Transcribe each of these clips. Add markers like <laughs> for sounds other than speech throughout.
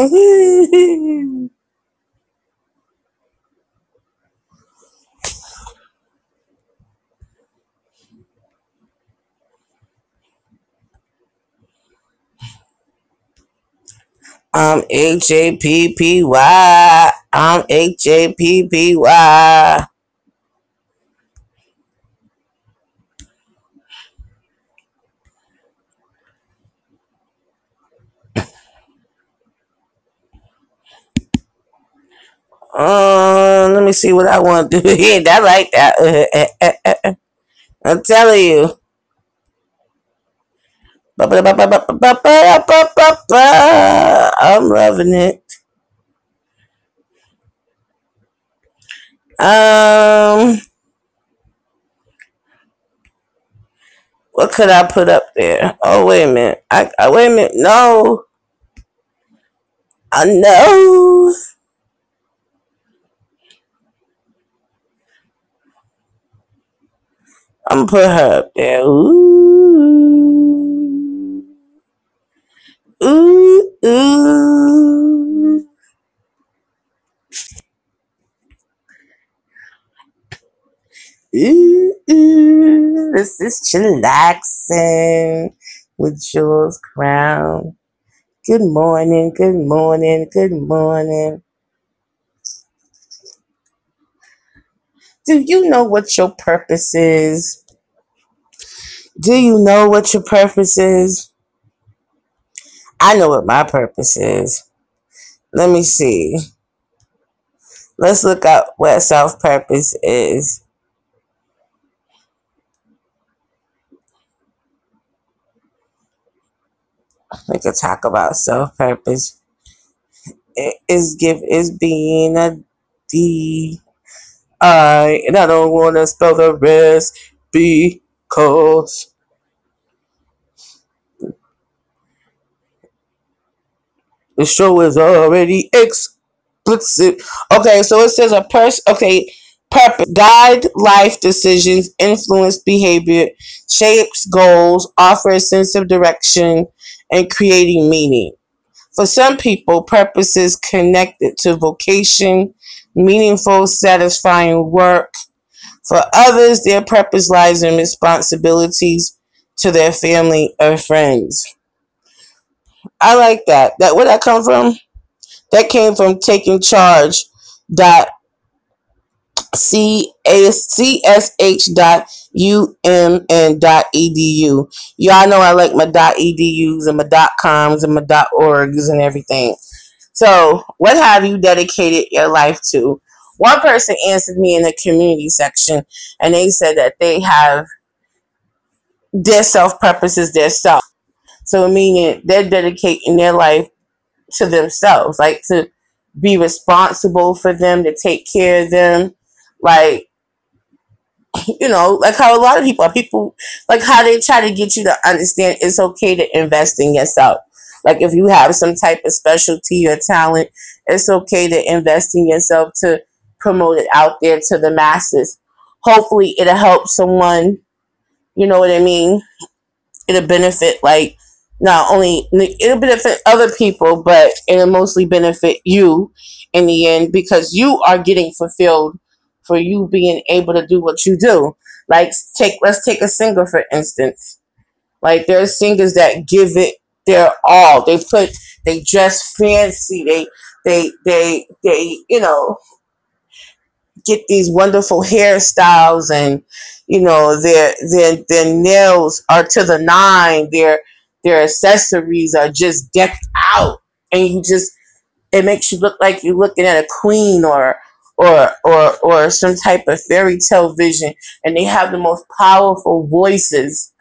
<laughs> I'm H A P P Y. I'm H Um, let me see what I want to do. <laughs> Yeah, I like that. <laughs> I'm telling you. I'm loving it. Um, what could I put up there? Oh wait a minute. I, I wait a minute. No. I know. I'm put her up there. Ooh. Ooh, ooh. Ooh, ooh. This is chillaxing with Jules Crown. Good morning, good morning, good morning. Do you know what your purpose is? Do you know what your purpose is? I know what my purpose is. Let me see. Let's look up what self purpose is. We could talk about self purpose. It is give is being a D I and I don't wanna spell the rest because the show is already explicit. Okay, so it says a person okay, purpose guide life decisions, influence behavior, shapes goals, offer a sense of direction, and creating meaning. For some people, purpose is connected to vocation, meaningful, satisfying work. For others, their purpose lies in responsibilities to their family or friends. I like that. That where that come from? That came from taking charge dot c s c s h dot u m n dot edu. Y'all know I like my dot edus and my dot coms and my dot orgs and everything. So, what have you dedicated your life to? One person answered me in the community section, and they said that they have their self purposes, their self. So, meaning they're dedicating their life to themselves, like to be responsible for them, to take care of them, like you know, like how a lot of people, are people like how they try to get you to understand it's okay to invest in yourself. Like if you have some type of specialty or talent, it's okay to invest in yourself to promote it out there to the masses. Hopefully it'll help someone, you know what I mean? It'll benefit like not only it'll benefit other people, but it'll mostly benefit you in the end because you are getting fulfilled for you being able to do what you do. Like take let's take a singer for instance. Like there are singers that give it their all. They put they dress fancy. They they they they you know get these wonderful hairstyles and you know their their their nails are to the nine. Their their accessories are just decked out. And you just it makes you look like you're looking at a queen or or or or some type of fairy tale vision. And they have the most powerful voices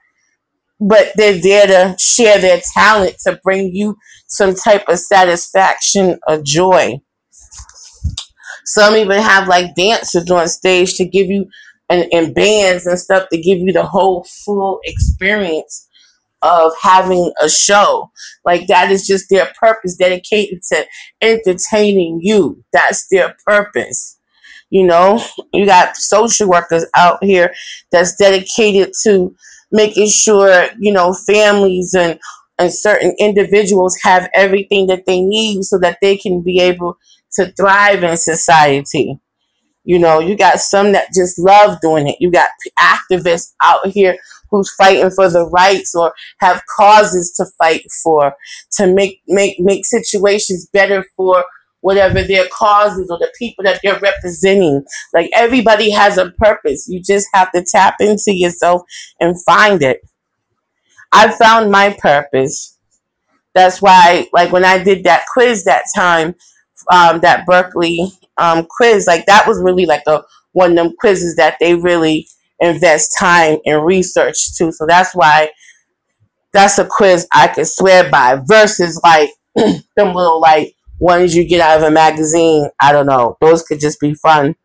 but they're there to share their talent to bring you some type of satisfaction or joy. Some even have like dancers on stage to give you and, and bands and stuff to give you the whole full experience of having a show. Like that is just their purpose, dedicated to entertaining you. That's their purpose. You know, you got social workers out here that's dedicated to making sure, you know, families and and certain individuals have everything that they need so that they can be able to thrive in society. You know, you got some that just love doing it. You got activists out here who's fighting for the rights or have causes to fight for to make make make situations better for whatever their causes or the people that they're representing. Like everybody has a purpose. You just have to tap into yourself and find it. I found my purpose. That's why, like when I did that quiz that time, um, that Berkeley um, quiz, like that was really like a one of them quizzes that they really invest time and research to. So that's why that's a quiz I can swear by versus like <clears throat> them little like ones you get out of a magazine. I don't know. Those could just be fun.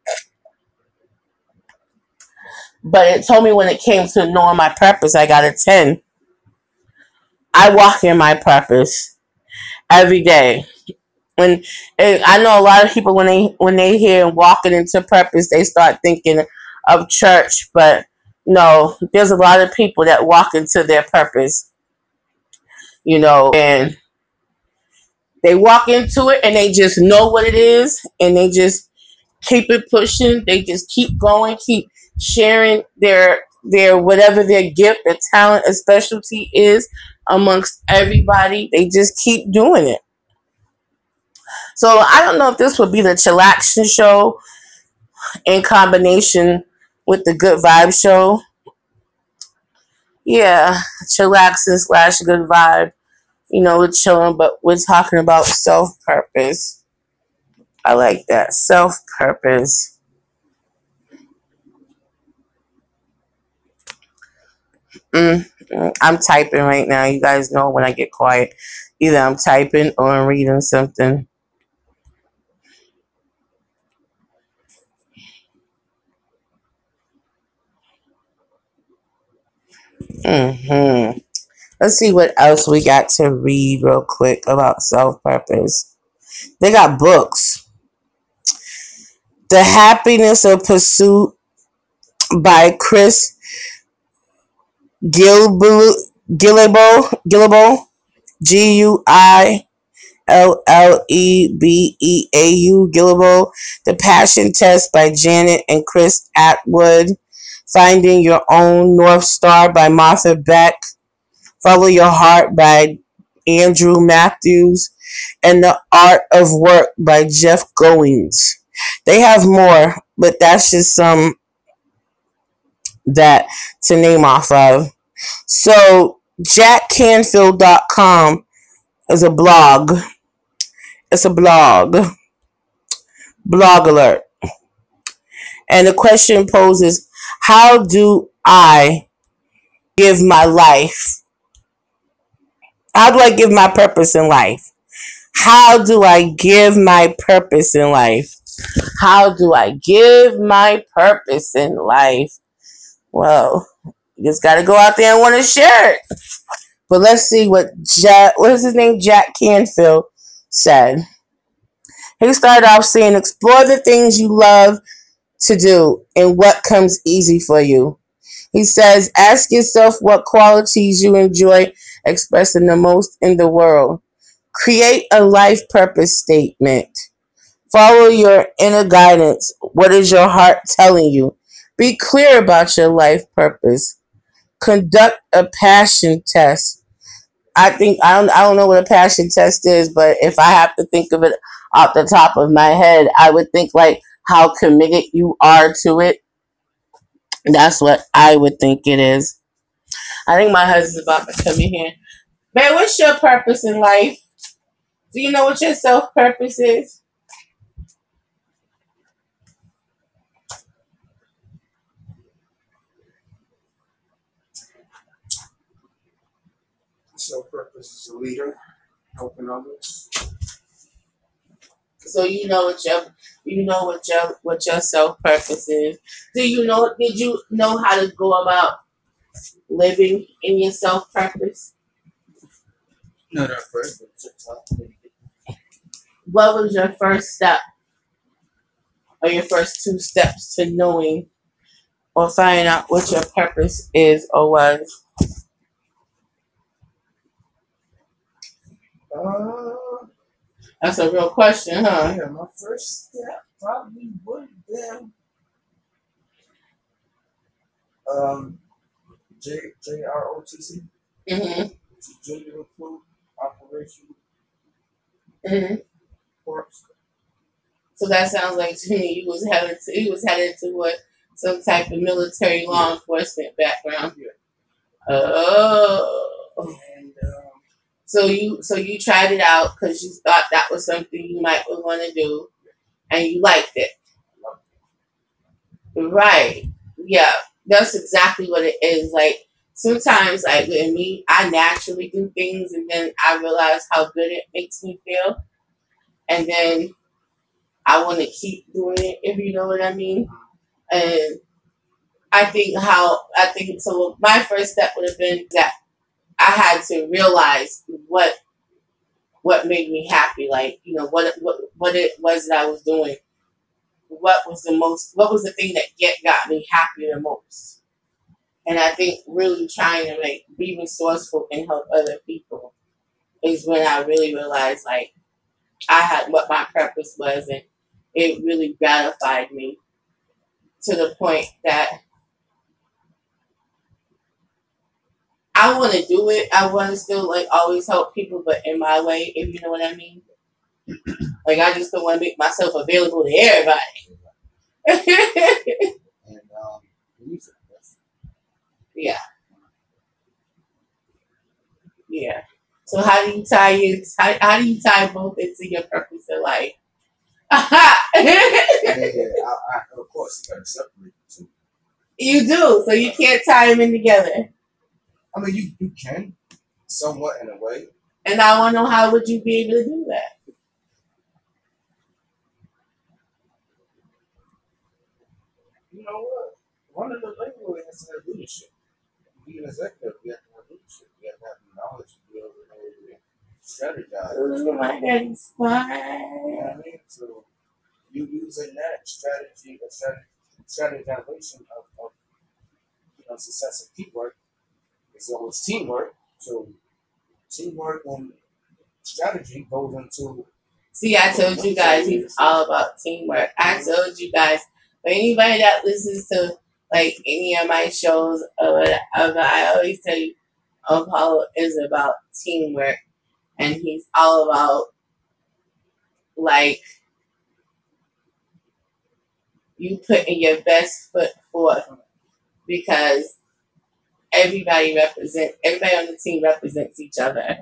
But it told me when it came to knowing my purpose, I got a 10. I walk in my purpose every day. When I know a lot of people when they when they hear walking into purpose, they start thinking of church, but no, there's a lot of people that walk into their purpose, you know, and they walk into it and they just know what it is and they just keep it pushing. They just keep going, keep sharing their their whatever their gift, their talent, a specialty is amongst everybody. They just keep doing it. So I don't know if this would be the chillaction show in combination with the good vibe show. Yeah, chillaxing slash good vibe you know, we're chilling, but we're talking about self purpose. I like that. Self purpose. Mm, mm, I'm typing right now. You guys know when I get quiet. Either I'm typing or I'm reading something. Mm-hmm. Let's see what else we got to read real quick about self purpose. They got books. The Happiness of Pursuit by Chris Gilbo, Gillibo, G U I L L E B E A U, Gillibo. The Passion Test by Janet and Chris Attwood. Finding Your Own North Star by Martha Beck. Follow Your Heart by Andrew Matthews, and The Art of Work by Jeff Goins. They have more, but that's just some that to name off of. So, jackcanfield.com is a blog. It's a blog. Blog alert. And the question poses How do I give my life how do I give my purpose in life? How do I give my purpose in life? How do I give my purpose in life? Well, you just got to go out there and want to share it. But let's see what Jack, what is his name? Jack Canfield said. He started off saying, explore the things you love to do and what comes easy for you. He says, ask yourself what qualities you enjoy expressing the most in the world. Create a life purpose statement. Follow your inner guidance. What is your heart telling you? Be clear about your life purpose. Conduct a passion test. I think I don't I don't know what a passion test is, but if I have to think of it off the top of my head, I would think like how committed you are to it. That's what I would think it is. I think my husband's about to come in here. Man, what's your purpose in life? Do you know what your self purpose is? Self purpose is a leader, helping others. So you know what your you know what your what your self purpose is. Do you know did you know how to go about living in your self purpose? Not our first, What was your first step or your first two steps to knowing or finding out what your purpose is or was? Uh, That's a real question, huh? yeah, my first step probably would have been um, J J R O T C, Mm-hmm. Junior Recruit Operation Mm-hmm. Corps. So that sounds like to me you was headed to you was headed to what some type of military law enforcement background. Yeah. Oh. So you so you tried it out because you thought that was something you might want to do, and you liked it. Right. Yeah. That's exactly what it is. Like sometimes, like with me, I naturally do things, and then I realize how good it makes me feel, and then I want to keep doing it. If you know what I mean. And I think how I think so. My first step would have been that I had to realize what what made me happy. Like you know what what what it was that I was doing what was the most what was the thing that get got me happy the most and i think really trying to like be resourceful and help other people is when i really realized like i had what my purpose was and it really gratified me to the point that i want to do it i want to still like always help people but in my way if you know what i mean <clears throat> like i just don't want to make myself available to everybody <laughs> and um, Yeah. Yeah. So how do you tie it? How, how do you tie both into your purpose in life? yeah, yeah. <laughs> I, I, of course, you gotta separate the two. you do. So you can't tie them in together. I mean, you you can somewhat in a way. And I want to know how would you be able to do that? You know what? One of the label has to have leadership. Be an executive, you have to have leadership. You have to have knowledge to be able to strategize. Ooh, my daddy's You know what I mean? So you using that strategy, strategization of, of you know success and teamwork is always teamwork. So teamwork and strategy goes into See, I told you guys he's all about teamwork. I told you guys. For anybody that listens to like any of my shows or whatever, I always tell you Apollo is about teamwork and he's all about like you putting your best foot forth because everybody represent everybody on the team represents each other.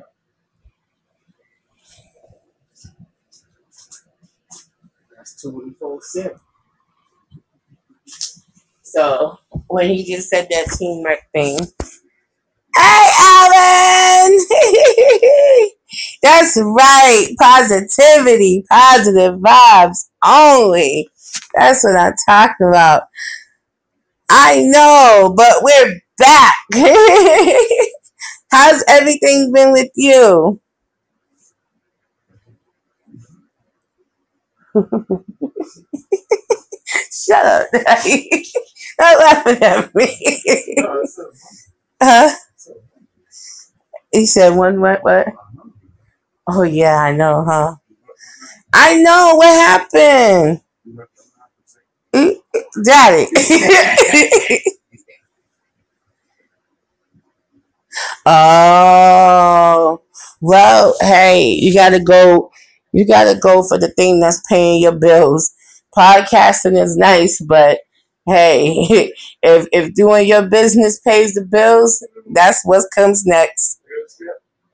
that's two and. So when he just said that teamwork thing, hey Alan, <laughs> that's right, positivity, positive vibes only. That's what I'm talking about. I know, but we're back. <laughs> How's everything been with you? <laughs> Shut up, Daddy. <laughs> Not laughing at me. Huh? He said one what what? Oh yeah, I know, huh? I know what happened. Mm, daddy. Oh well, hey, you gotta go you gotta go for the thing that's paying your bills. Podcasting is nice, but hey, <laughs> if if doing your business pays the bills, that's what comes next.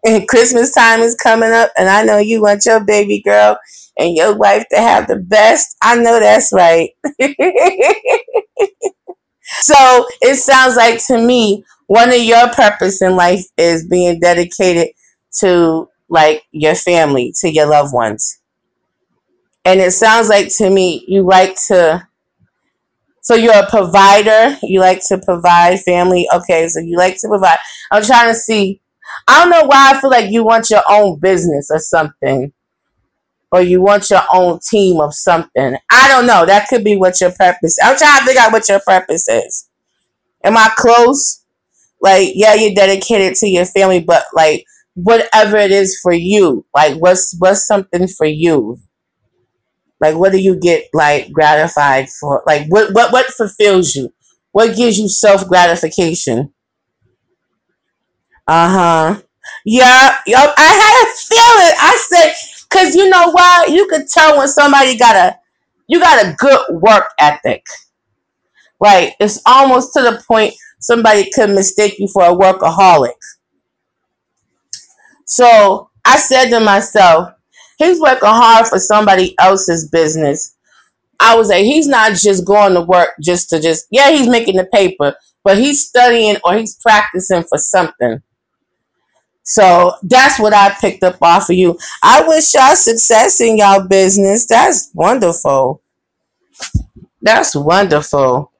And Christmas time is coming up, and I know you want your baby girl and your wife to have the best. I know that's right. <laughs> so it sounds like to me, one of your purpose in life is being dedicated to like your family, to your loved ones. And it sounds like to me, you like to. So you're a provider. You like to provide family. Okay, so you like to provide. I'm trying to see. I don't know why I feel like you want your own business or something. Or you want your own team of something. I don't know. That could be what your purpose I'm trying to figure out what your purpose is. Am I close? Like, yeah, you're dedicated to your family, but like whatever it is for you. Like what's what's something for you? Like what do you get like gratified for? Like what what what fulfills you? What gives you self gratification? Uh huh. Yeah, yep. I had a feeling. I said, cause you know why? You could tell when somebody got a, you got a good work ethic. Like it's almost to the point somebody could mistake you for a workaholic. So I said to myself, he's working hard for somebody else's business. I was like, he's not just going to work just to just, yeah, he's making the paper, but he's studying or he's practicing for something. So that's what I picked up off of you. I wish y'all success in y'all business. That's wonderful. That's wonderful.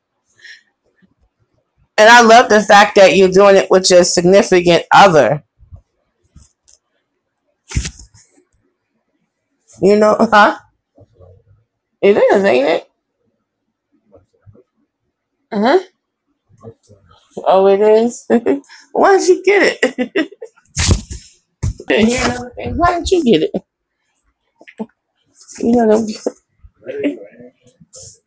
And I love the fact that you're doing it with your significant other. You know, huh? It is, ain't it? Uh-huh. Oh, it is? <laughs> Why don't you get it? <laughs> Why didn't you get it? You know, them- <laughs>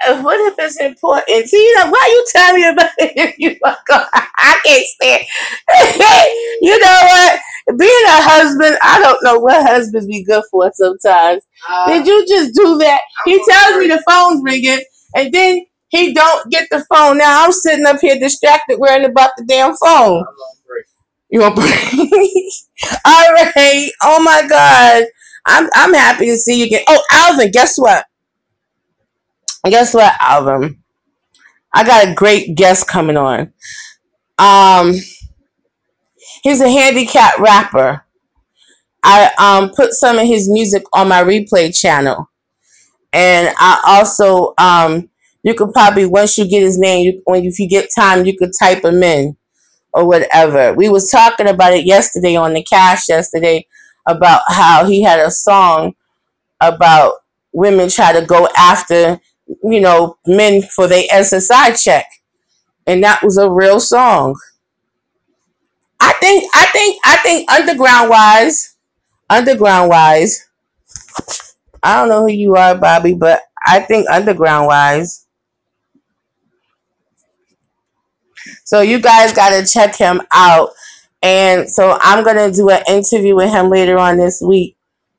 Uh, what if it's important? See, you know, why you tell me about it if you are going? <laughs> I can't stand. <laughs> you know what? Being a husband, I don't know what husbands be good for sometimes. Did you just do that? He tells me the phone's ringing, and then he don't get the phone. Now I'm sitting up here distracted, worrying about the damn phone. You want <laughs> All right. Oh my God. I'm I'm happy to see you again. Oh, Alvin, guess what? Guess what, Alvin? I got a great guest coming on. Um, he's a handicapped rapper. I um put some of his music on my replay channel, and I also um you could probably once you get his name, you, when if you get time, you could type him in or whatever. We was talking about it yesterday on the cash yesterday about how he had a song about women try to go after you know men for their SSI check, and that was a real song. I think I think I think underground wise, underground wise. I don't know who you are, Bobby, but I think underground wise. So you guys got to check him out. And so I'm going to do an interview with him later on this week.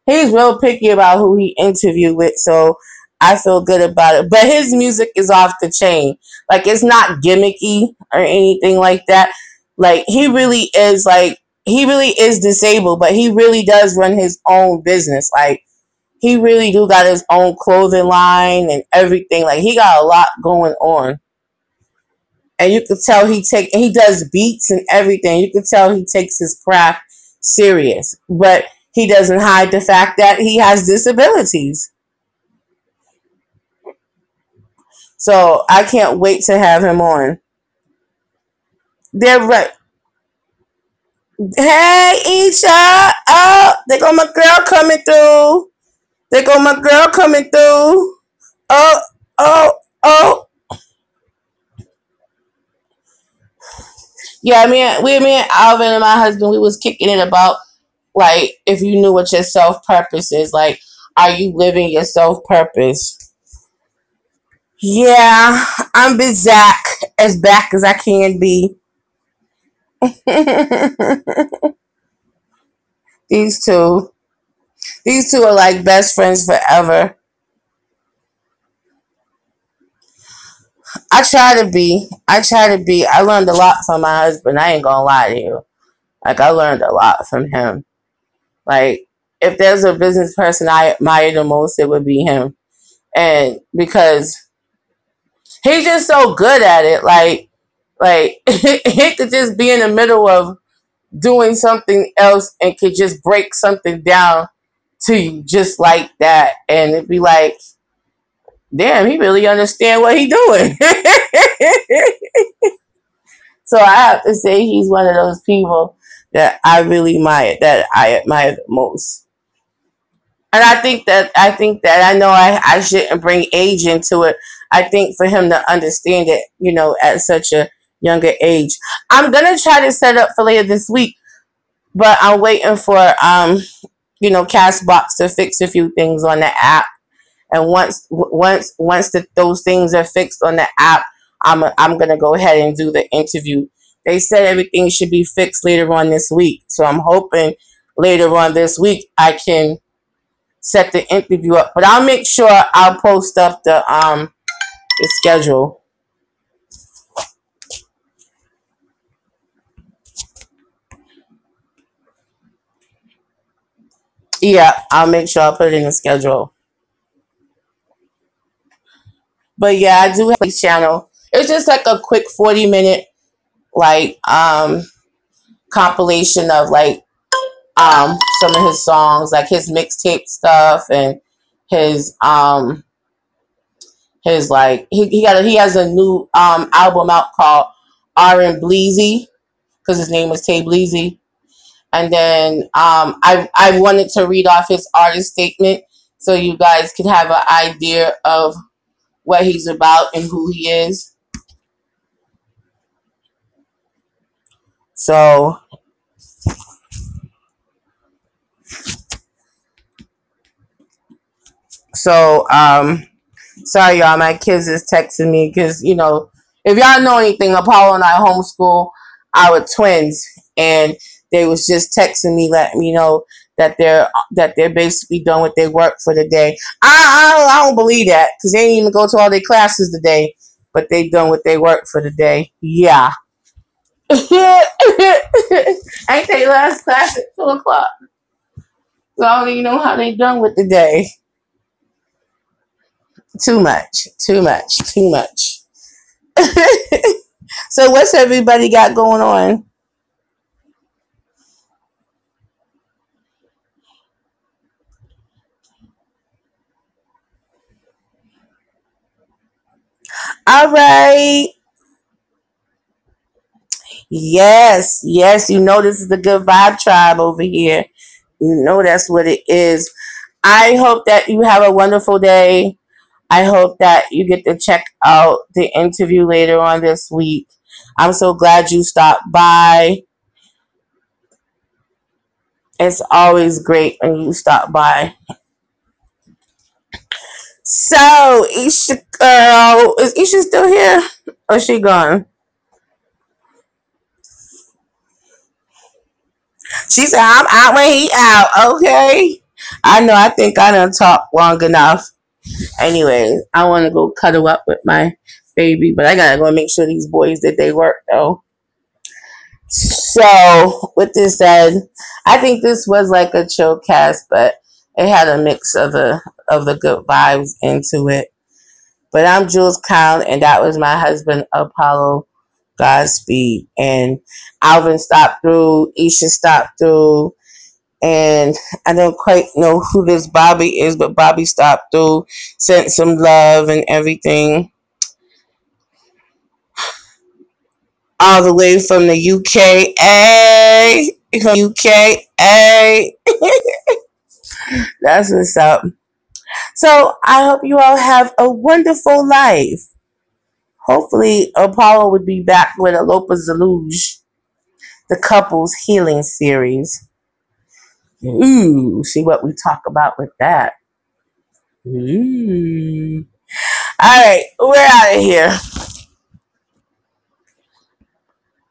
He's real picky about who he interviewed with, so I feel good about it. But his music is off the chain. Like it's not gimmicky or anything like that. Like he really is like he really is disabled, but he really does run his own business. Like he really do got his own clothing line and everything. Like he got a lot going on and you could tell he take he does beats and everything. You could tell he takes his craft serious, but he doesn't hide the fact that he has disabilities. So I can't wait to have him on. They're right. Hey, Isha. Oh, they got my girl coming through. They got my girl coming through. Oh, oh, oh. Yeah, me and we me and Alvin and my husband, we was kicking it about like if you knew what your self purpose is, like are you living your self purpose? Yeah, I'm Bizak, as back as I can be. <laughs> these two, these two are like best friends forever. I try to be. I try to be. I learned a lot from my husband. I ain't gonna lie to you. Like I learned a lot from him. Like if there's a business person I admire the most, it would be him. And because he's just so good at it, like like <laughs> he could just be in the middle of doing something else and could just break something down to you just like that, and it'd be like, damn, he really understand what he doing. <laughs> so I have to say he's one of those people that I really admire, that I admire the most. And I think that I think that I know I, I shouldn't bring age into it. I think for him to understand it, you know, at such a younger age. I'm gonna try to set up for later this week but I'm waiting for um, you know, Castbox to fix a few things on the app. And once once once the, those things are fixed on the app, I'm a, I'm gonna go ahead and do the interview. They said everything should be fixed later on this week, so I'm hoping later on this week I can set the interview up. But I'll make sure I'll post up the um the schedule. Yeah, I'll make sure I put it in the schedule. But yeah, I do have a channel. It's just like a quick 40 minute like um compilation of like um some of his songs, like his mixtape stuff and his um his like he, he got a, he has a new um album out called R and Bleezy because his name was Tay Bleezy. And then um I I wanted to read off his artist statement so you guys could have an idea of what he's about and who he is. So so um sorry y'all, my kids is texting me because you know if y'all know anything, Apollo and I homeschool our twins, and they was just texting me, letting me know that they're that they're basically done with their work for the day. I I, I don't believe that because they didn't even go to all their classes today, but they done with their work for the day. Yeah. <laughs> Ain't they last class at two o'clock? So I don't even know how they done with the day. Too much, too much, too much. <laughs> so what's everybody got going on? All right. Yes, yes, you know this is the good vibe tribe over here. You know that's what it is. I hope that you have a wonderful day. I hope that you get to check out the interview later on this week. I'm so glad you stopped by. It's always great when you stop by. So, Isha girl, is Isha still here? Or is she gone? She said, I'm out when he out. Okay. I know, I think I done talked long enough. Anyway, I want to go cuddle up with my baby, but I gotta go make sure these boys did they work though. So, with this said, I think this was like a chill cast, but it had a mix of the of the good vibes into it. But I'm Jules Count, and that was my husband Apollo Godspeed, and Alvin stopped through, Isha stopped through, and I don't quite know who this Bobby is, but Bobby stopped through, sent some love and everything. All the way from the UK, a UK, a <laughs> that's what's up. So I hope you all have a wonderful life. Hopefully, Apollo would be back with a Lopez Deluge, the couples healing series. Ooh, see what we talk about with that. Ooh. All right, we're out of here.